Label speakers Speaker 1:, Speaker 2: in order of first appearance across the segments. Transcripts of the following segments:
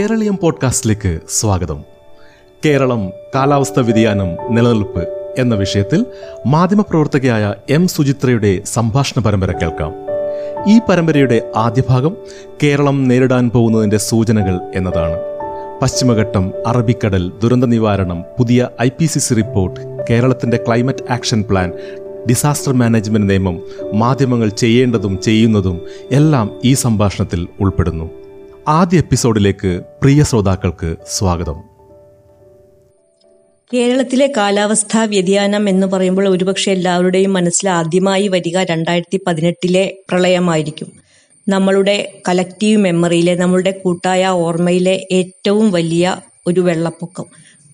Speaker 1: കേരളീയം പോഡ്കാസ്റ്റിലേക്ക് സ്വാഗതം. കേരളം കാലാവസ്ഥ വ്യതിയാനം നിലനിൽപ്പ് എന്ന വിഷയത്തിൽ മാധ്യമപ്രവർത്തകയായ എം സുചിത്രയുടെ സംഭാഷണ പരമ്പര കേൾക്കാം. ഈ പരമ്പരയുടെ ആദ്യ ഭാഗം കേരളം നേരിടാൻ പോകുന്നതിന്റെ സൂചനകൾ എന്നതാണ്. പശ്ചിമഘട്ടം അറബിക്കടൽ ദുരന്ത നിവാരണം പുതിയ I P C C report കേരളത്തിന്റെ climate action plan disaster management നിയമം മാധ്യമങ്ങൾ ചെയ്യേണ്ടതും ചെയ്യുന്നതും എല്ലാം ഈ സംഭാഷണത്തിൽ ഉൾപ്പെടുന്നു. ആദ്യ എപ്പിസോഡിലേക്ക് പ്രിയ ശ്രോതാക്കൾക്ക് സ്വാഗതം.
Speaker 2: കേരളത്തിലെ കാലാവസ്ഥാ വ്യതിയാനം എന്ന് പറയുമ്പോൾ ഒരുപക്ഷെ എല്ലാവരുടെയും മനസ്സിൽ ആദ്യമായി വരിക രണ്ടായിരത്തി പതിനെട്ടിലെ പ്രളയമായിരിക്കും. നമ്മളുടെ കലക്റ്റീവ് മെമ്മറിയിലെ നമ്മളുടെ കൂട്ടായ ഓർമ്മയിലെ ഏറ്റവും വലിയ ഒരു വെള്ളപ്പൊക്കം.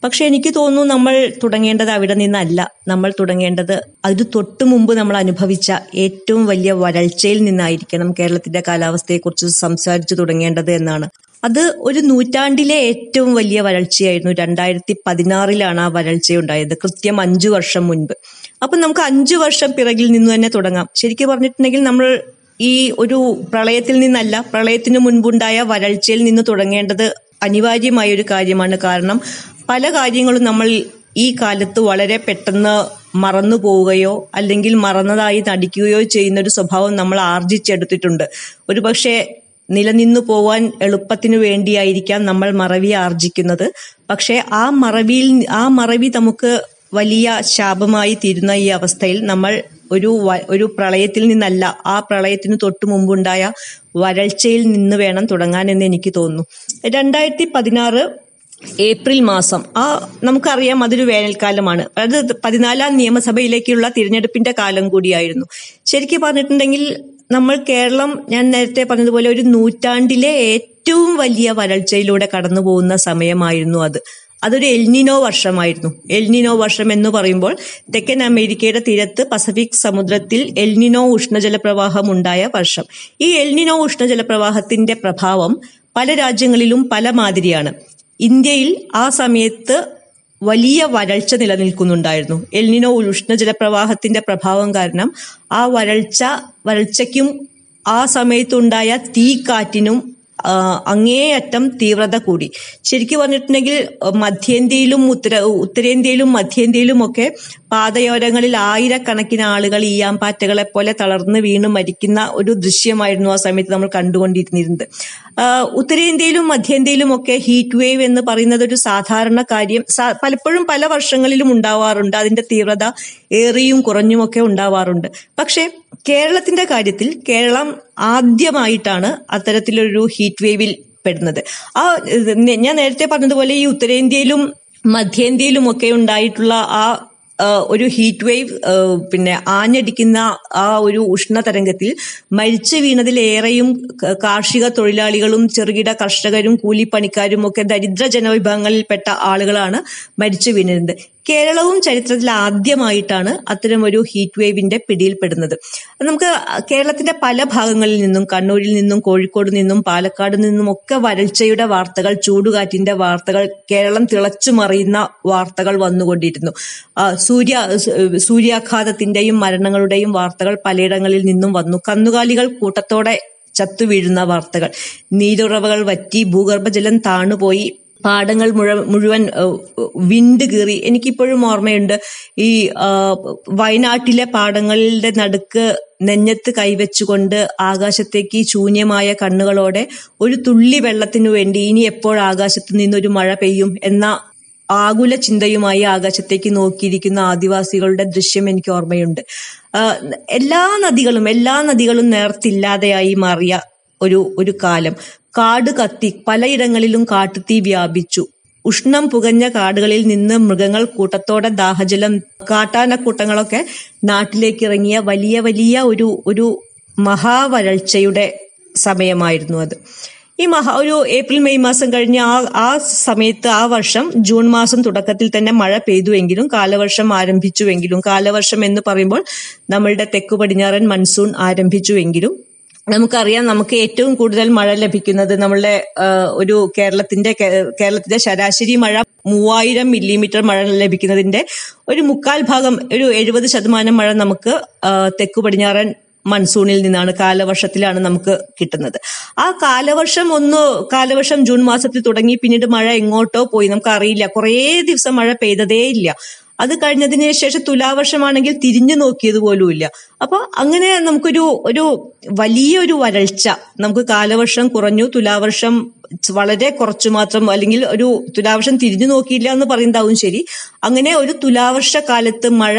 Speaker 2: പക്ഷെ എനിക്ക് തോന്നുന്നു നമ്മൾ തുടങ്ങേണ്ടത് അവിടെ നിന്നല്ല. നമ്മൾ തുടങ്ങേണ്ടത് അത് തൊട്ടു മുമ്പ് നമ്മൾ അനുഭവിച്ച ഏറ്റവും വലിയ വരൾച്ചയിൽ നിന്നായിരിക്കണം കേരളത്തിന്റെ കാലാവസ്ഥയെക്കുറിച്ച് സംസാരിച്ചു തുടങ്ങേണ്ടത് എന്നാണ്. അത് ഒരു നൂറ്റാണ്ടിലെ ഏറ്റവും വലിയ വരൾച്ചയായിരുന്നു. രണ്ടായിരത്തി പതിനാറിലാണ് ആ വരൾച്ചയുണ്ടായത്. കൃത്യം അഞ്ചു വർഷം മുൻപ്. അപ്പം നമുക്ക് അഞ്ചു വർഷം പിറകിൽ നിന്ന് തന്നെ തുടങ്ങാം. ശരിക്കും പറഞ്ഞിട്ടുണ്ടെങ്കിൽ നമ്മൾ ഈ ഒരു പ്രളയത്തിൽ നിന്നല്ല പ്രളയത്തിന് മുൻപുണ്ടായ വരൾച്ചയിൽ നിന്ന് തുടങ്ങേണ്ടത് അനിവാര്യമായ ഒരു കാര്യമാണ്. കാരണം പല കാര്യങ്ങളും നമ്മൾ ഈ കാലത്ത് വളരെ പെട്ടെന്ന് മറന്നു പോവുകയോ അല്ലെങ്കിൽ മറന്നതായി നടിക്കുകയോ ചെയ്യുന്ന ഒരു സ്വഭാവം നമ്മൾ ആർജിച്ചെടുത്തിട്ടുണ്ട്. ഒരു പക്ഷേ നിലനിന്നു പോവാൻ എളുപ്പത്തിനു വേണ്ടിയായിരിക്കാം നമ്മൾ മറവി ആർജിക്കുന്നത്. പക്ഷേ ആ മറവിയിൽ ആ മറവി നമുക്ക് വലിയ ശാപമായി തീരുന്ന ഈ അവസ്ഥയിൽ നമ്മൾ ഒരു ഒരു പ്രളയത്തിൽ നിന്നല്ല ആ പ്രളയത്തിന് തൊട്ടു മുമ്പുണ്ടായ വരൾച്ചയിൽ നിന്ന് വേണം തുടങ്ങാൻ എന്ന് എനിക്ക് തോന്നുന്നു. രണ്ടായിരത്തി പതിനാറ് ഏപ്രിൽ മാസം. ആ നമുക്കറിയാം അതൊരു വേനൽക്കാലമാണ്. അത് പതിനാലാം നിയമസഭയിലേക്കുള്ള തിരഞ്ഞെടുപ്പിന്റെ കാലം കൂടിയായിരുന്നു. ശരിക്കും പറഞ്ഞിട്ടുണ്ടെങ്കിൽ നമ്മൾ കേരളം ഞാൻ നേരത്തെ പറഞ്ഞതുപോലെ ഒരു നൂറ്റാണ്ടിലെ ഏറ്റവും വലിയ വരൾച്ചയിലൂടെ കടന്നു പോകുന്ന സമയമായിരുന്നു അത്. അതൊരു എൽനിനോ വർഷമായിരുന്നു. എൽനിനോ വർഷം എന്ന് പറയുമ്പോൾ തെക്കൻ അമേരിക്കയുടെ തീരത്ത് പസഫിക് സമുദ്രത്തിൽ എൽനിനോ ഉഷ്ണജലപ്രവാഹം ഉണ്ടായ വർഷം. ഈ എൽനിനോ ഉഷ്ണജലപ്രവാഹത്തിന്റെ പ്രഭാവം പല രാജ്യങ്ങളിലും പല മാതിരിയാണ് ഇന്ത്യയിൽ ആ സമയത്ത് വലിയ വരൾച്ച നിലനിൽക്കുന്നുണ്ടായിരുന്നു. എൽനിനോ ഉഷ്ണജലപ്രവാഹത്തിന്റെ പ്രഭാവം കാരണം ആ വരൾച്ച വരൾച്ചയ്ക്കും ആ സമയത്തുണ്ടായ തീക്കാറ്റിനും അങ്ങേയറ്റം തീവ്രത കൂടി. ശരിക്കും പറഞ്ഞിട്ടുണ്ടെങ്കിൽ മധ്യേന്ത്യയിലും ഉത്തര ഉത്തരേന്ത്യയിലും മധ്യേന്ത്യയിലും ഒക്കെ പാതയോരങ്ങളിൽ ആയിരക്കണക്കിന് ആളുകൾ ഈയാമ്പാറ്റകളെ പോലെ തളർന്ന് വീണ് മരിക്കുന്ന ഒരു ദൃശ്യമായിരുന്നു ആ സമയത്ത് നമ്മൾ കണ്ടുകൊണ്ടിരുന്നിരുന്നത്. ഉത്തരേന്ത്യയിലും മധ്യേന്ത്യയിലും ഒക്കെ ഹീറ്റ് വേവ് എന്ന് പറയുന്നത് ഒരു സാധാരണ കാര്യം. പലപ്പോഴും പല വർഷങ്ങളിലും ഉണ്ടാവാറുണ്ട്. അതിന്റെ തീവ്രത ഏറിയും കുറഞ്ഞും ഒക്കെ ഉണ്ടാവാറുണ്ട്. പക്ഷേ കേരളത്തിന്റെ കാര്യത്തിൽ കേരളം ആദ്യമായിട്ടാണ് അത്തരത്തിലൊരു ഹീറ്റ് വേവിൽ പെടുന്നത്. ആ ഞാൻ നേരത്തെ പറഞ്ഞതുപോലെ ഈ ഉത്തരേന്ത്യയിലും മധ്യേന്ത്യയിലും ഒക്കെ ഉണ്ടായിട്ടുള്ള ആ ഒരു ഹീറ്റ് വേവ് പിന്നെ ആഞ്ഞടിക്കുന്ന ആ ഒരു ഉഷ്ണ തരംഗത്തിൽ മരിച്ചു വീണതിലേറെയും കാർഷിക തൊഴിലാളികളും ചെറുകിട കർഷകരും കൂലിപ്പണിക്കാരും ഒക്കെ ദരിദ്ര ജനവിഭാഗങ്ങളിൽപ്പെട്ട ആളുകളാണ് മരിച്ചു വീണിരുന്നത്. കേരളവും ചരിത്രത്തിൽ ആദ്യമായിട്ടാണ് അത്തരം ഒരു ഹീറ്റ് വേവിന്റെ പിടിയിൽപ്പെടുന്നത്. നമുക്ക് കേരളത്തിന്റെ പല ഭാഗങ്ങളിൽ നിന്നും കണ്ണൂരിൽ നിന്നും കോഴിക്കോട് നിന്നും പാലക്കാട് നിന്നും ഒക്കെ വരൾച്ചയുടെ വാർത്തകൾ ചൂടുകാറ്റിന്റെ വാർത്തകൾ കേരളം തിളച്ചു മറിയുന്ന വാർത്തകൾ വന്നുകൊണ്ടിരുന്നു. സൂര്യ സൂര്യാഘാതത്തിന്റെയും മരണങ്ങളുടെയും വാർത്തകൾ പലയിടങ്ങളിൽ നിന്നും വന്നു. കന്നുകാലികൾ കൂട്ടത്തോടെ ചത്തു വീഴുന്ന വാർത്തകൾ. നീരുറവകൾ വറ്റി ഭൂഗർഭജലം താണുപോയി പാടങ്ങൾ മുഴുവൻ വിണ്ട് കീറി. എനിക്കിപ്പോഴും ഓർമ്മയുണ്ട് ഈ വയനാട്ടിലെ പാടങ്ങളുടെ നടുക്ക് നെഞ്ഞത്ത് കൈവച്ചുകൊണ്ട് ആകാശത്തേക്ക് ശൂന്യമായ കണ്ണുകളോടെ ഒരു തുള്ളി വെള്ളത്തിനു വേണ്ടി ഇനി എപ്പോൾ ആകാശത്ത് നിന്നൊരു മഴ പെയ്യും എന്ന ആകുല ചിന്തയുമായി ആകാശത്തേക്ക് നോക്കിയിരിക്കുന്ന ആദിവാസികളുടെ ദൃശ്യം എനിക്ക് ഓർമ്മയുണ്ട്. എല്ലാ നദികളും എല്ലാ നദികളും നേർത്തില്ലാതെയായി മാറിയ ഒരു ഒരു കാലം. കാട് കത്തി പലയിടങ്ങളിലും കാട്ടുതീ വ്യാപിച്ചു. ഉഷ്ണം പുകഞ്ഞ കാടുകളിൽ നിന്ന് മൃഗങ്ങൾ കൂട്ടത്തോടെ ദാഹജലം കാട്ടാനക്കൂട്ടങ്ങളൊക്കെ നാട്ടിലേക്ക് ഇറങ്ങിയ വലിയ വലിയ ഒരു ഒരു മഹാവരൾച്ചയുടെ സമയമായിരുന്നു അത്. ഈ മഹാ ഒരു ഏപ്രിൽ മെയ് മാസം കഴിഞ്ഞ് ആ ആ സമയത്ത് ആ വർഷം ജൂൺ മാസം തുടക്കത്തിൽ തന്നെ മഴ പെയ്തുവെങ്കിലും കാലവർഷം ആരംഭിച്ചുവെങ്കിലും കാലവർഷം എന്ന് പറയുമ്പോൾ നമ്മളുടെ തെക്കു പടിഞ്ഞാറൻ മൺസൂൺ ആരംഭിച്ചുവെങ്കിലും നമുക്കറിയാം നമുക്ക് ഏറ്റവും കൂടുതൽ മഴ ലഭിക്കുന്നത് നമ്മളുടെ ഒരു കേരളത്തിന്റെ കേരളത്തിന്റെ ശരാശരി മഴ മൂവായിരം മില്ലിമീറ്റർ മഴ ലഭിക്കുന്നതിന്റെ ഒരു മുക്കാൽ ഭാഗം ഒരു എഴുപത് ശതമാനം മഴ നമുക്ക് തെക്കു പടിഞ്ഞാറൻ മൺസൂണിൽ നിന്നാണ് കാലവർഷത്തിലാണ് നമുക്ക് കിട്ടുന്നത്. ആ കാലവർഷം ഒന്ന് കാലവർഷം ജൂൺ മാസത്തിൽ തുടങ്ങി പിന്നീട് മഴ എങ്ങോട്ടോ പോയി. നമുക്ക് അറിയില്ല കുറേ ദിവസം മഴ പെയ്തതേ ഇല്ല അത് കഴിഞ്ഞതിന് ശേഷം തുലാവർഷമാണെങ്കിൽ തിരിഞ്ഞു നോക്കിയത് പോലും ഇല്ല അപ്പൊ അങ്ങനെ നമുക്കൊരു ഒരു വലിയൊരു വരൾച്ച നമുക്ക് കാലവർഷം കുറഞ്ഞു തുലാവർഷം വളരെ കുറച്ചു മാത്രം അല്ലെങ്കിൽ ഒരു തുലാവർഷം തിരിഞ്ഞു നോക്കിയില്ല എന്ന് പറയുന്നതാവും ശരി. അങ്ങനെ ഒരു തുലാവർഷ കാലത്ത് മഴ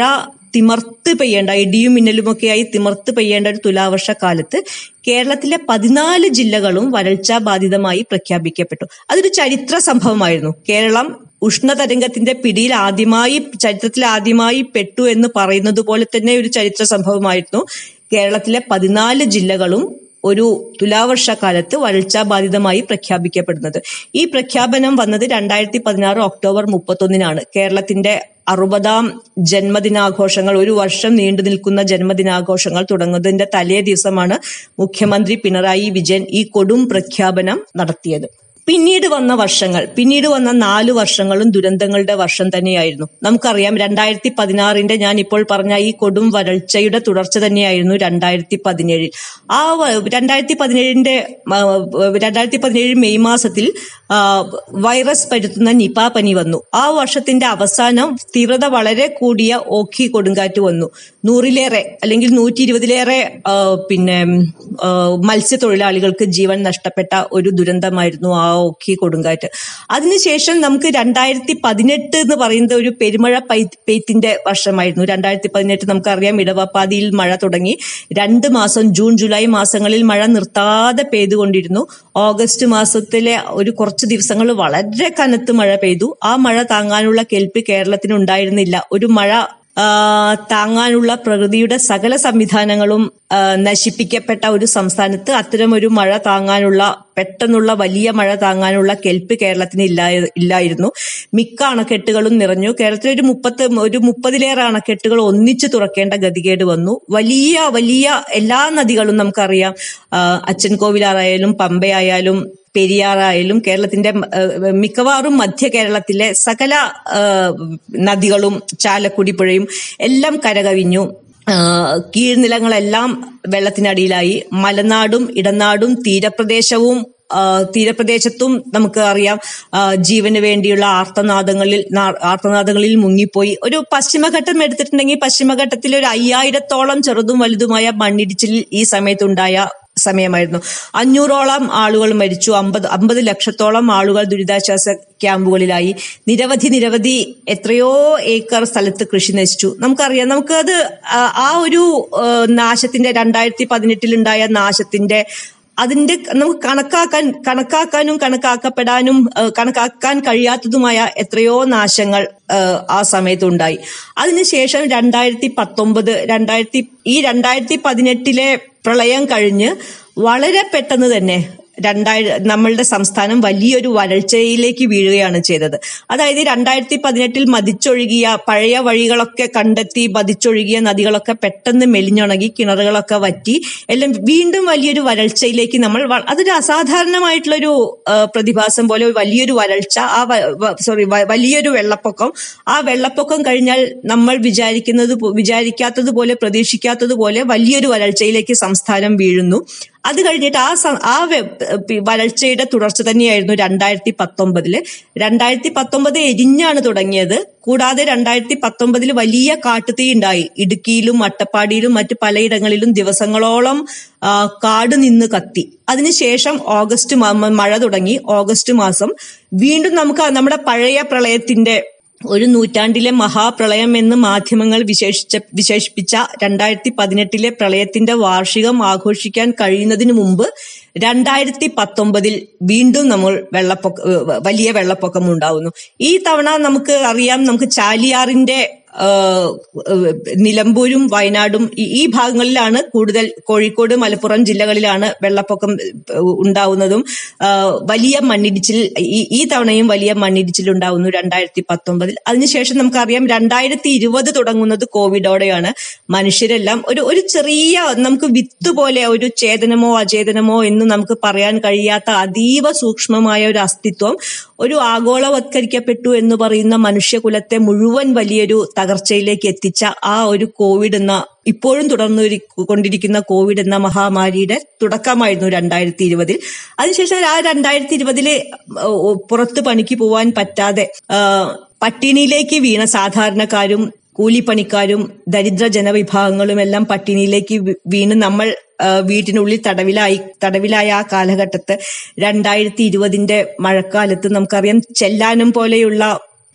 Speaker 2: തിമർത്ത് പെയ്യേണ്ട ഇടിയും മിന്നലുമൊക്കെയായി തിമർത്ത് പെയ്യേണ്ട ഒരു തുലാവർഷ കാലത്ത് കേരളത്തിലെ പതിനാല് ജില്ലകളും വരൾച്ചാ ബാധിതമായി പ്രഖ്യാപിക്കപ്പെട്ടു. അതൊരു ചരിത്ര സംഭവമായിരുന്നു. കേരളം ഉഷ്ണതരംഗത്തിന്റെ പിടിയിൽ ആദ്യമായി ചരിത്രത്തിൽ ആദ്യമായി പെട്ടു എന്ന് പറയുന്നത് പോലെ തന്നെ ഒരു ചരിത്ര സംഭവമായിരുന്നു. കേരളത്തിലെ പതിനാല് ജില്ലകളും ഒരു തുലാവർഷക്കാലത്ത് വരൾച്ചാ ബാധിതമായി പ്രഖ്യാപിക്കപ്പെടുന്നത്. ഈ പ്രഖ്യാപനം വന്നത് രണ്ടായിരത്തി പതിനാറ് ഒക്ടോബർ മുപ്പത്തൊന്നിനാണ്. കേരളത്തിന്റെ അറുപതാം ജന്മദിനാഘോഷങ്ങൾ ഒരു വർഷം നീണ്ടു നിൽക്കുന്ന ജന്മദിനാഘോഷങ്ങൾ തുടങ്ങുന്നതിന്റെ തലേ ദിവസമാണ് മുഖ്യമന്ത്രി പിണറായി വിജയൻ ഈ കൊടും പ്രഖ്യാപനം നടത്തിയത്. പിന്നീട് വന്ന വർഷങ്ങൾ പിന്നീട് വന്ന നാല് വർഷങ്ങളും ദുരന്തങ്ങളുടെ വർഷം തന്നെയായിരുന്നു. നമുക്കറിയാം രണ്ടായിരത്തി പതിനാറിന്റെ ഞാൻ ഇപ്പോൾ പറഞ്ഞ ഈ കൊടും വരൾച്ചയുടെ തുടർച്ച തന്നെയായിരുന്നു രണ്ടായിരത്തി പതിനേഴിൽ ആ രണ്ടായിരത്തി പതിനേഴിന്റെ രണ്ടായിരത്തി പതിനേഴ് മെയ് മാസത്തിൽ വൈറസ് പരുത്തുന്ന നിപ പനി വന്നു. ആ വർഷത്തിന്റെ അവസാനം തീവ്രത വളരെ കൂടിയ ഓഖി കൊടുങ്കാറ്റ് വന്നു. നൂറിലേറെ അല്ലെങ്കിൽ നൂറ്റി ഇരുപതിലേറെ പിന്നെ മത്സ്യത്തൊഴിലാളികൾക്ക് ജീവൻ നഷ്ടപ്പെട്ട ഒരു ദുരന്തമായിരുന്നു ആ ഓഖി കൊടുങ്കാറ്റ്. അതിനുശേഷം നമുക്ക് രണ്ടായിരത്തി പതിനെട്ട് എന്ന് പറയുന്നത് ഒരു പെരുമഴ പെയ്ത്തിന്റെ വർഷമായിരുന്നു. രണ്ടായിരത്തി പതിനെട്ട് നമുക്കറിയാം ഇടവപ്പാതിയിൽ മഴ തുടങ്ങി. രണ്ട് മാസം ജൂൺ ജൂലൈ മാസങ്ങളിൽ മഴ നിർത്താതെ പെയ്തുകൊണ്ടിരുന്നു. ഓഗസ്റ്റ് മാസത്തിലെ ഒരു കുറച്ച് ദിവസങ്ങൾ വളരെ കനത്ത് മഴ പെയ്തു. ആ മഴ താങ്ങാനുള്ള കെൽപ്പ് കേരളത്തിന് ഉണ്ടായിരുന്നില്ല ഒരു മഴ താങ്ങാനുള്ള പ്രകൃതിയുടെ സകല സംവിധാനങ്ങളും നശിപ്പിക്കപ്പെട്ട ഒരു സംസ്ഥാനത്ത് അത്തരം ഒരു മഴ താങ്ങാനുള്ള പെട്ടെന്നുള്ള വലിയ മഴ താങ്ങാനുള്ള കെൽപ്പ് കേരളത്തിന് ഇല്ലായ ഇല്ലായിരുന്നു. മിക്ക അണക്കെട്ടുകളും നിറഞ്ഞു. കേരളത്തിൽ ഒരു മുപ്പത്ത് ഒരു മുപ്പതിലേറെ അണക്കെട്ടുകൾ ഒന്നിച്ചു തുറക്കേണ്ട ഗതികേട് വന്നു. വലിയ വലിയ എല്ലാ നദികളും നമുക്കറിയാം. അച്ഛൻകോവിലാറായാലും പമ്പയായാലും പെരിയാറായാലും കേരളത്തിന്റെ മിക്കവാറും മധ്യ കേരളത്തിലെ സകല നദികളും ചാലക്കുടി പുഴയും എല്ലാം കരകവിഞ്ഞു. കീഴ്നിലങ്ങളെല്ലാം വെള്ളത്തിനടിയിലായി. മലനാടും ഇടനാടും തീരപ്രദേശവും തീരപ്രദേശത്തും നമുക്ക് അറിയാം ജീവന് വേണ്ടിയുള്ള ആർത്തനാദങ്ങളിൽ ആർത്തനാദങ്ങളിൽ മുങ്ങിപ്പോയി. ഒരു പശ്ചിമഘട്ടം എടുത്തിട്ടുണ്ടെങ്കിൽ പശ്ചിമഘട്ടത്തിൽ ഒരു അയ്യായിരത്തോളം ചെറുതും വലുതുമായ മണ്ണിടിച്ചിലിൽ ഈ സമയത്തുണ്ടായ സമയമായിരുന്നു. അഞ്ഞൂറോളം ആളുകൾ മരിച്ചു. അമ്പത് അമ്പത് ലക്ഷത്തോളം ആളുകൾ ദുരിതാശ്വാസ ക്യാമ്പുകളിലായി. നിരവധി നിരവധി എത്രയോ ഏക്കർ സ്ഥലത്ത് കൃഷി നശിച്ചു. നമുക്കറിയാം നമുക്കത് ആ ഒരു നാശത്തിന്റെ രണ്ടായിരത്തി പതിനെട്ടിലുണ്ടായ നാശത്തിന്റെ അതിന്റെ നമുക്ക് കണക്കാക്കാൻ കണക്കാക്കാനും കണക്കാക്കപ്പെടാനും കണക്കാക്കാൻ കഴിയാത്തതുമായ എത്രയോ നാശങ്ങൾ ആ സമയത്തുണ്ടായി അതിനുശേഷം രണ്ടായിരത്തി പത്തൊമ്പത് രണ്ടായിരത്തി ഈ രണ്ടായിരത്തി പതിനെട്ടിലെ പ്രളയം കഴിഞ്ഞ് വളരെ പെട്ടെന്ന് തന്നെ രണ്ടായി നമ്മളുടെ സംസ്ഥാനം വലിയൊരു വരൾച്ചയിലേക്ക് വീഴുകയാണ് ചെയ്തത്. അതായത് രണ്ടായിരത്തി പതിനെട്ടിൽ മതിച്ചൊഴുകിയ പഴയ വഴികളൊക്കെ കണ്ടെത്തി മതിച്ചൊഴുകിയ നദികളൊക്കെ പെട്ടെന്ന് മെലിഞ്ഞുണങ്ങി കിണറുകളൊക്കെ വറ്റി എല്ലാം വീണ്ടും വലിയൊരു വരൾച്ചയിലേക്ക് നമ്മൾ അതൊരു അസാധാരണമായിട്ടുള്ളൊരു പ്രതിഭാസം പോലെ വലിയൊരു വരൾച്ച ആ സോറി വലിയൊരു വെള്ളപ്പൊക്കം. ആ വെള്ളപ്പൊക്കം കഴിഞ്ഞാൽ നമ്മൾ വിചാരിക്കുന്നത് വിചാരിക്കാത്തതുപോലെ പ്രതീക്ഷിക്കാത്തതുപോലെ വലിയൊരു വരൾച്ചയിലേക്ക് സംസ്ഥാനം വീഴുന്നു. അത് കഴിഞ്ഞിട്ട് ആ ആ വരൾച്ചയുടെ തുടർച്ച തന്നെയായിരുന്നു രണ്ടായിരത്തി പത്തൊമ്പതിൽ രണ്ടായിരത്തി പത്തൊമ്പത് എരിഞ്ഞാണ് തുടങ്ങിയത്. കൂടാതെ രണ്ടായിരത്തി പത്തൊമ്പതിൽ വലിയ കാട്ടുതീ ഉണ്ടായി. ഇടുക്കിയിലും അട്ടപ്പാടിയിലും മറ്റ് പലയിടങ്ങളിലും ദിവസങ്ങളോളം കാട് നിന്ന് കത്തി. അതിനുശേഷം ഓഗസ്റ്റ് മഴ തുടങ്ങി. ഓഗസ്റ്റ് മാസം വീണ്ടും നമുക്ക് നമ്മുടെ പഴയ പ്രളയത്തിന്റെ ഒരു നൂറ്റാണ്ടിലെ മഹാപ്രളയം എന്ന് മാധ്യമങ്ങൾ വിശേഷിച്ച വിശേഷിപ്പിച്ച രണ്ടായിരത്തി പതിനെട്ടിലെ പ്രളയത്തിന്റെ വാർഷികം ആഘോഷിക്കാൻ കഴിയുന്നതിന് മുമ്പ് രണ്ടായിരത്തി പത്തൊമ്പതിൽ വീണ്ടും നമ്മൾ വെള്ളപ്പൊക്ക വലിയ വെള്ളപ്പൊക്കം ഉണ്ടാവുന്നു. ഈ തവണ നമുക്ക് അറിയാം നമുക്ക് ചാലിയാറിന്റെ നിലമ്പൂരും വയനാടും ഈ ഭാഗങ്ങളിലാണ് കൂടുതൽ കോഴിക്കോട് മലപ്പുറം ജില്ലകളിലാണ് വെള്ളപ്പൊക്കം ഉണ്ടാവുന്നതും. വലിയ മണ്ണിടിച്ചിൽ ഈ തവണയും വലിയ മണ്ണിടിച്ചിൽ ഉണ്ടാവുന്നു രണ്ടായിരത്തി പത്തൊമ്പതിൽ അതിനുശേഷം നമുക്കറിയാം രണ്ടായിരത്തി ഇരുപത് തുടങ്ങുന്നത് കോവിഡോടെയാണ്. മനുഷ്യരെല്ലാം ഒരു ഒരു ചെറിയ നമുക്ക് വിത്ത് പോലെ ഒരു ചേതനമോ അചേതനമോ എന്ന് നമുക്ക് പറയാൻ കഴിയാത്ത അതീവ സൂക്ഷ്മമായ ഒരു അസ്തിത്വം ഒരു ആഗോളവത്കരിക്കപ്പെട്ടു എന്ന് പറയുന്ന മനുഷ്യകുലത്തെ മുഴുവൻ വലിയൊരു തകർച്ചയിലേക്ക് എത്തിച്ച ആ ഒരു കോവിഡ് എന്ന ഇപ്പോഴും തുടർന്നു കൊണ്ടിരിക്കുന്ന കോവിഡ് എന്ന മഹാമാരിയുടെ തുടക്കമായിരുന്നു രണ്ടായിരത്തി ഇരുപതിൽ അതിനുശേഷം ആ രണ്ടായിരത്തി ഇരുപതിൽ പുറത്ത് പണിക്ക് പോവാൻ പറ്റാതെ പട്ടിണിയിലേക്ക് വീണ സാധാരണക്കാരും കൂലിപ്പണിക്കാരും ദരിദ്ര ജനവിഭാഗങ്ങളും എല്ലാം പട്ടിണിയിലേക്ക് വീണ് നമ്മൾ വീട്ടിനുള്ളിൽ തടവിലായി തടവിലായ ആ കാലഘട്ടത്ത് രണ്ടായിരത്തി ഇരുപതിന്റെ മഴക്കാലത്ത് നമുക്കറിയാം ചെല്ലാനും പോലെയുള്ള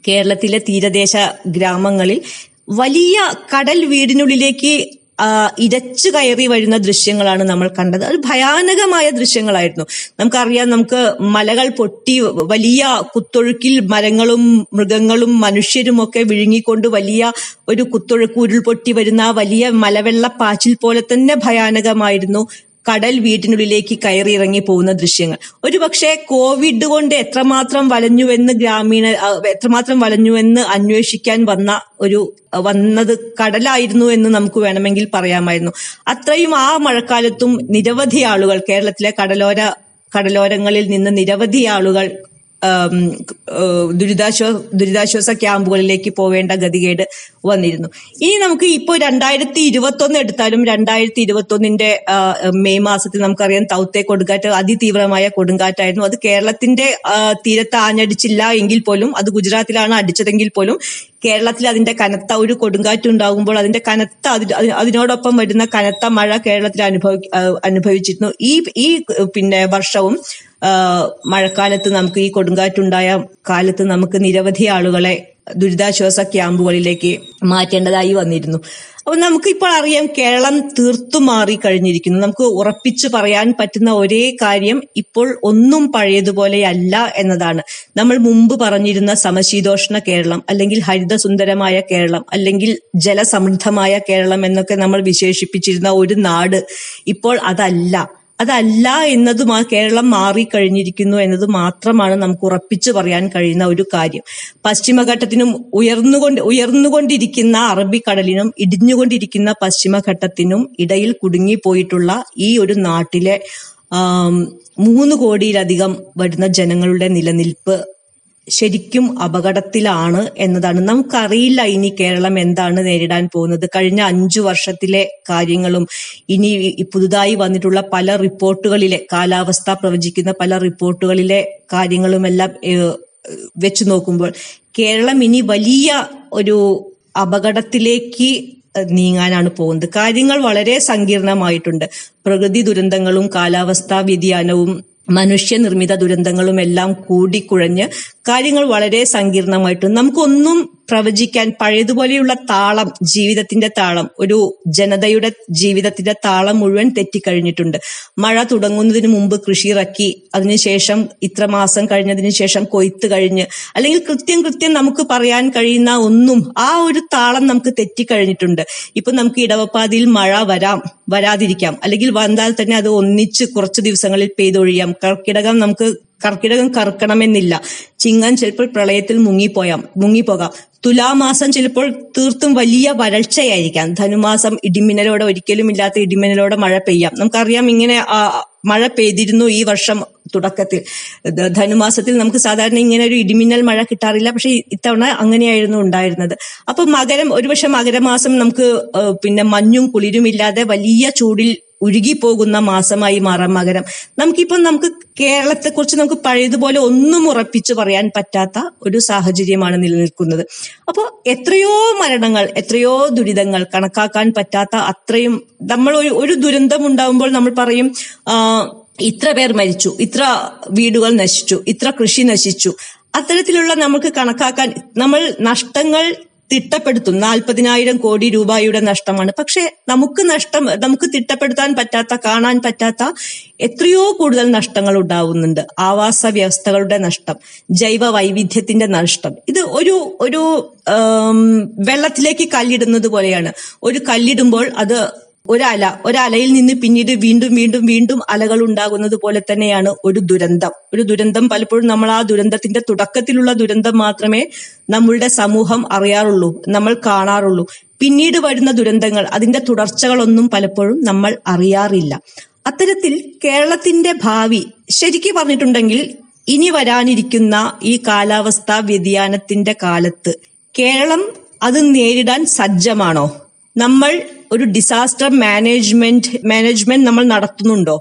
Speaker 2: കേരളത്തിലെ തീരദേശ ഗ്രാമങ്ങളിൽ വലിയ കടൽ വീടിനുള്ളിലേക്ക് ഇരച്ചു കയറി വരുന്ന ദൃശ്യങ്ങളാണ് നമ്മൾ കണ്ടത്. അത് ഭയാനകമായ ദൃശ്യങ്ങളായിരുന്നു. നമുക്കറിയാം നമുക്ക് മലകൾ പൊട്ടി വലിയ കുത്തൊഴുക്കിൽ മരങ്ങളും മൃഗങ്ങളും മനുഷ്യരും ഒക്കെ വിഴുങ്ങിക്കൊണ്ട് വലിയ ഒരു കുത്തൊഴുക്ക് ഉരുൾപൊട്ടി വരുന്ന വലിയ മലവെള്ളപ്പാച്ചിൽ പോലെ തന്നെ ഭയാനകമായിരുന്നു കടൽ വീട്ടിനുള്ളിലേക്ക് കയറിയിറങ്ങി പോകുന്ന ദൃശ്യങ്ങൾ. ഒരു പക്ഷേ കോവിഡ് കൊണ്ട് എത്രമാത്രം വലഞ്ഞുവെന്ന് ഗ്രാമീണ എത്രമാത്രം വലഞ്ഞുവെന്ന് അന്വേഷിക്കാൻ വന്ന ഒരു വന്നത് കടലായിരുന്നു എന്ന് നമുക്ക് വേണമെങ്കിൽ പറയാമായിരുന്നു. അത്രയും ആ മഴക്കാലത്തും നിരവധി ആളുകൾ കേരളത്തിലെ കടലോര കടലോരങ്ങളിൽ നിന്ന് നിരവധി ആളുകൾ ദുരിതാശ്വാസ ദുരിതാശ്വാസ ക്യാമ്പുകളിലേക്ക് പോവേണ്ട ഗതികേട് വന്നിരുന്നു. ഇനി നമുക്ക് ഇപ്പോൾ രണ്ടായിരത്തി ഇരുപത്തി ഒന്ന് എടുത്താലും രണ്ടായിരത്തി ഇരുപത്തി ഒന്നിന്റെ മെയ് മാസത്തിൽ നമുക്കറിയാം തൗത്തെ കൊടുങ്കാറ്റ് അതിതീവ്രമായ കൊടുങ്കാറ്റായിരുന്നു. അത് കേരളത്തിന്റെ തീരത്ത് ആഞ്ഞടിച്ചില്ല എങ്കിൽ പോലും അത് ഗുജറാത്തിലാണ് അടിച്ചതെങ്കിൽ പോലും കേരളത്തിൽ അതിന്റെ കനത്ത ഒരു കൊടുങ്കാറ്റ് ഉണ്ടാകുമ്പോൾ അതിന്റെ കനത്ത അതി- അതി- അതിനോടൊപ്പം വരുന്ന കനത്ത മഴ കേരളത്തിൽ അനുഭവി അനുഭവിച്ചിരുന്നു. ഈ ഈ പിന്നെ വർഷവും മഴക്കാലത്ത് നമുക്ക് ഈ കൊടുങ്കാറ്റുണ്ടായ കാലത്ത് നമുക്ക് നിരവധി ആളുകളെ ദുരിതാശ്വാസ ക്യാമ്പുകളിലേക്ക് മാറ്റേണ്ടതായി വന്നിരുന്നു. അപ്പൊ നമുക്കിപ്പോൾ അറിയാം കേരളം തീർത്തു മാറി കഴിഞ്ഞിരിക്കുന്നു. നമുക്ക് ഉറപ്പിച്ചു പറയാൻ പറ്റുന്ന ഒരേ കാര്യം ഇപ്പോൾ ഒന്നും പഴയതുപോലെയല്ല എന്നതാണ്. നമ്മൾ മുമ്പ് പറഞ്ഞിരുന്ന സമശീതോഷ്ണ കേരളം അല്ലെങ്കിൽ ഹരിതസുന്ദരമായ കേരളം അല്ലെങ്കിൽ ജലസമൃദ്ധമായ കേരളം എന്നൊക്കെ നമ്മൾ വിശേഷിപ്പിച്ചിരുന്ന ഒരു നാട് ഇപ്പോൾ അതല്ല. അതല്ല എന്നതും ആ കേരളം മാറിക്കഴിഞ്ഞിരിക്കുന്നു എന്നത് മാത്രമാണ് നമുക്ക് ഉറപ്പിച്ചു പറയാൻ കഴിയുന്ന ഒരു കാര്യം. പശ്ചിമഘട്ടത്തിനും ഉയർന്നുകൊണ്ട് ഉയർന്നുകൊണ്ടിരിക്കുന്ന അറബിക്കടലിനും ഇടിഞ്ഞുകൊണ്ടിരിക്കുന്ന പശ്ചിമഘട്ടത്തിനും ഇടയിൽ കുടുങ്ങിപ്പോയിട്ടുള്ള ഈ ഒരു നാട്ടിലെ മൂന്ന് കോടിയിലധികം വരുന്ന ജനങ്ങളുടെ നിലനിൽപ്പ് ശരിക്കും അപകടത്തിലാണ് എന്നതാണ്. നമുക്കറിയില്ല ഇനി കേരളം എന്താണ് നേരിടാൻ പോകുന്നത്. കഴിഞ്ഞ അഞ്ചു വർഷത്തിലെ കാര്യങ്ങളും ഇനി പുതുതായി വന്നിട്ടുള്ള പല റിപ്പോർട്ടുകളിലെ കാലാവസ്ഥ പ്രവചിക്കുന്ന പല റിപ്പോർട്ടുകളിലെ കാര്യങ്ങളുമെല്ലാം വെച്ചു നോക്കുമ്പോൾ കേരളം ഇനി വലിയ ഒരു അപകടത്തിലേക്ക് നീങ്ങാനാണ് പോകുന്നത്. കാര്യങ്ങൾ വളരെ സങ്കീർണമായിട്ടുണ്ട്. പ്രകൃതി ദുരന്തങ്ങളും കാലാവസ്ഥാ വ്യതിയാനവും മനുഷ്യനിർമ്മിത ദുരന്തങ്ങളും എല്ലാം കൂടിക്കുഴഞ്ഞ് കാര്യങ്ങൾ വളരെ സങ്കീർണമായിട്ട്. നമുക്കൊന്നും പ്രവചിക്കാൻ പഴയതുപോലെയുള്ള താളം ജീവിതത്തിന്റെ താളം ഒരു ജനതയുടെ ജീവിതത്തിന്റെ താളം മുഴുവൻ തെറ്റിക്കഴിഞ്ഞിട്ടുണ്ട്. മഴ തുടങ്ങുന്നതിന് മുമ്പ് കൃഷി ഇറക്കി അതിനുശേഷം ഇത്ര മാസം കഴിഞ്ഞതിന് ശേഷം കൊയ്ത്ത് കഴിഞ്ഞ് അല്ലെങ്കിൽ കൃത്യം കൃത്യം നമുക്ക് പറയാൻ കഴിയുന്ന ഒന്നും ആ ഒരു താളം നമുക്ക് തെറ്റിക്കഴിഞ്ഞിട്ടുണ്ട്. ഇപ്പൊ നമുക്ക് ഇടവപ്പാതിയിൽ മഴ വരാം വരാതിരിക്കാം. അല്ലെങ്കിൽ വന്നാൽ തന്നെ അത് ഒന്നിച്ച് കുറച്ച് ദിവസങ്ങളിൽ പെയ്തൊഴിയാം. കർക്കിടകം നമുക്ക് കർക്കിടകം കറക്കണമെന്നില്ല ചിങ്ങം ചിലപ്പോൾ പ്രളയത്തിൽ മുങ്ങിപ്പോയാം മുങ്ങിപ്പോകാം. തുലാമാസം ചിലപ്പോൾ തീർത്തും വലിയ വരൾച്ചയായിരിക്കാം. ധനുമാസം ഇടിമിന്നലോടെ ഒരിക്കലും ഇല്ലാത്ത ഇടിമിന്നലോടെ മഴ പെയ്യാം. നമുക്കറിയാം ഇങ്ങനെ മഴ പെയ്തിരുന്നു ഈ വർഷം തുടക്കത്തിൽ. ധനുമാസത്തിൽ നമുക്ക് സാധാരണ ഇങ്ങനെ ഒരു ഇടിമിന്നൽ മഴ കിട്ടാറില്ല. പക്ഷെ ഇത്തവണ അങ്ങനെയായിരുന്നു ഉണ്ടായിരുന്നത്. അപ്പൊ മകരം ഒരുപക്ഷെ മകരമാസം നമുക്ക് പിന്നെ മഞ്ഞും കുളിരുമില്ലാതെ വലിയ ചൂടിൽ ഉരുകിപ്പോകുന്ന മാസമായി മാറാം മകരം നമുക്കിപ്പം നമുക്ക് കേരളത്തെ കുറിച്ച് നമുക്ക് പഴയതുപോലെ ഒന്നും ഉറപ്പിച്ചു പറയാൻ പറ്റാത്ത ഒരു സാഹചര്യമാണ് നിലനിൽക്കുന്നത്. അപ്പോൾ എത്രയോ മരണങ്ങൾ എത്രയോ ദുരിതങ്ങൾ കണക്കാക്കാൻ പറ്റാത്ത അത്രയും നമ്മൾ ഒരു ഒരു ദുരന്തം ഉണ്ടാകുമ്പോൾ നമ്മൾ പറയും ഇത്ര പേർ മരിച്ചു ഇത്ര വീടുകൾ നശിച്ചു ഇത്ര കൃഷി നശിച്ചു. അത്തരത്തിലുള്ള നമുക്ക് കണക്കാക്കാൻ നമ്മൾ നഷ്ടങ്ങൾ തിട്ടപ്പെടുത്തും. നാൽപ്പതിനായിരം കോടി രൂപയുടെ നഷ്ടമാണ്. പക്ഷെ നമുക്ക് നഷ്ടം നമുക്ക് തിട്ടപ്പെടുത്താൻ പറ്റാത്ത കാണാൻ പറ്റാത്ത എത്രയോ കൂടുതൽ നഷ്ടങ്ങൾ ഉണ്ടാവുന്നുണ്ട്. ആവാസ വ്യവസ്ഥകളുടെ നഷ്ടം ജൈവ വൈവിധ്യത്തിന്റെ നഷ്ടം. ഇത് ഒരു ഒരു വെള്ളത്തിലേക്ക് കല്ലിടുന്നത് പോലെയാണ്. ഒരു കല്ലിടുമ്പോൾ അത് ഒരല ഒരലയിൽ നിന്ന് പിന്നീട് വീണ്ടും വീണ്ടും വീണ്ടും അലകൾ ഉണ്ടാകുന്നത് പോലെ തന്നെയാണ് ഒരു ദുരന്തം. ഒരു ദുരന്തം പലപ്പോഴും നമ്മൾ ആ ദുരന്തത്തിന്റെ തുടക്കത്തിലുള്ള ദുരന്തം മാത്രമേ നമ്മളുടെ സമൂഹം അറിയാറുള്ളൂ നമ്മൾ കാണാറുള്ളൂ. പിന്നീട് വരുന്ന ദുരന്തങ്ങൾ അതിന്റെ തുടർച്ചകളൊന്നും പലപ്പോഴും നമ്മൾ അറിയാറില്ല. അത്തരത്തിൽ കേരളത്തിന്റെ ഭാവി ശരിക്കു പറഞ്ഞിട്ടുണ്ടെങ്കിൽ ഇനി വരാനിരിക്കുന്ന ഈ കാലാവസ്ഥാ വ്യതിയാനത്തിന്റെ കാലത്ത് കേരളം അത് നേരിടാൻ സജ്ജമാണോ? നമ്മൾ ഒരു ഡിസാസ്റ്റർ മാനേജ്മെന്റ് മാനേജ്മെന്റ് നമ്മൾ നടത്തുന്നുണ്ടോ?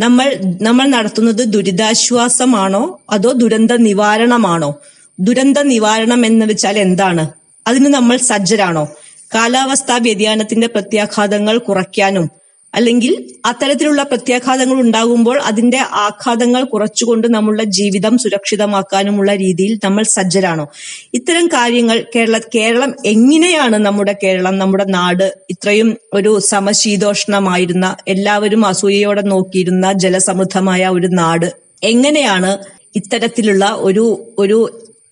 Speaker 2: നമ്മൾ നമ്മൾ നടത്തുന്നത് ദുരിതാശ്വാസമാണോ? അതോ ദുരന്ത നിവാരണമാണോ? ദുരന്ത നിവാരണം എന്ന് വെച്ചാൽ എന്താണ്? അതിന് നമ്മൾ സജ്ജരാണോ? കാലാവസ്ഥാ വ്യതിയാനത്തിന്റെ പ്രത്യാഘാതങ്ങൾ കുറയ്ക്കാനും അല്ലെങ്കിൽ അത്തരത്തിലുള്ള പ്രത്യാഘാതങ്ങൾ ഉണ്ടാകുമ്പോൾ അതിന്റെ ആഘാതങ്ങൾ കുറച്ചുകൊണ്ട് നമ്മളുടെ ജീവിതം സുരക്ഷിതമാക്കാനുമുള്ള രീതിയിൽ നമ്മൾ സജ്ജരാണോ? ഇത്തരം കാര്യങ്ങൾ കേരള കേരളം എങ്ങനെയാണ് നമ്മുടെ കേരളം നമ്മുടെ നാട് ഇത്രയും ഒരു സമശീതോഷ്ണമായിരുന്ന എല്ലാവരും അസൂയയോടെ നോക്കിയിരുന്ന ജലസമൃദ്ധമായ ഒരു നാട് എങ്ങനെയാണ് ഇത്തരത്തിലുള്ള ഒരു ഒരു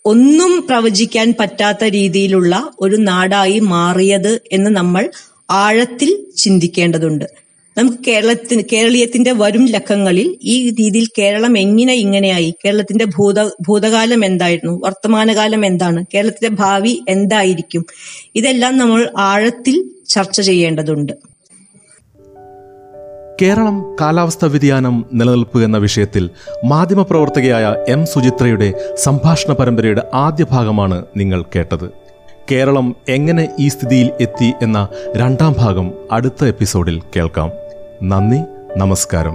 Speaker 2: ഒന്നും പ്രവചിക്കാൻ പറ്റാത്ത രീതിയിലുള്ള ഒരു നാടായി മാറിയത് എന്ന് നമ്മൾ ആഴത്തിൽ ചിന്തിക്കേണ്ടതുണ്ട്. നമുക്ക് കേരളത്തിന് കേരളീയത്തിന്റെ വരും ലക്കങ്ങളിൽ ഈ രീതിയിൽ കേരളം എങ്ങനെ ഇങ്ങനെയായി? കേരളത്തിന്റെ ഭൂത ഭൂതകാലം എന്തായിരുന്നു? വർത്തമാനകാലം എന്താണ്? കേരളത്തിന്റെ ഭാവി എന്തായിരിക്കും? ഇതെല്ലാം നമ്മൾ ആഴത്തിൽ ചർച്ച ചെയ്യേണ്ടതുണ്ട്.
Speaker 1: കേരളം കാലാവസ്ഥാ വ്യതിയാനം നിലനിൽപ്പ് എന്ന വിഷയത്തിൽ മാധ്യമപ്രവർത്തകയായ എം സുചിത്രയുടെ സംഭാഷണ പരമ്പരയുടെ ആദ്യ ഭാഗമാണ് നിങ്ങൾ കേട്ടത്. കേരളം എങ്ങനെ ഈ സ്ഥിതിയിൽ എത്തി എന്ന രണ്ടാം ഭാഗം അടുത്ത എപ്പിസോഡിൽ കേൾക്കാം. നന്ദി നമസ്കാരം.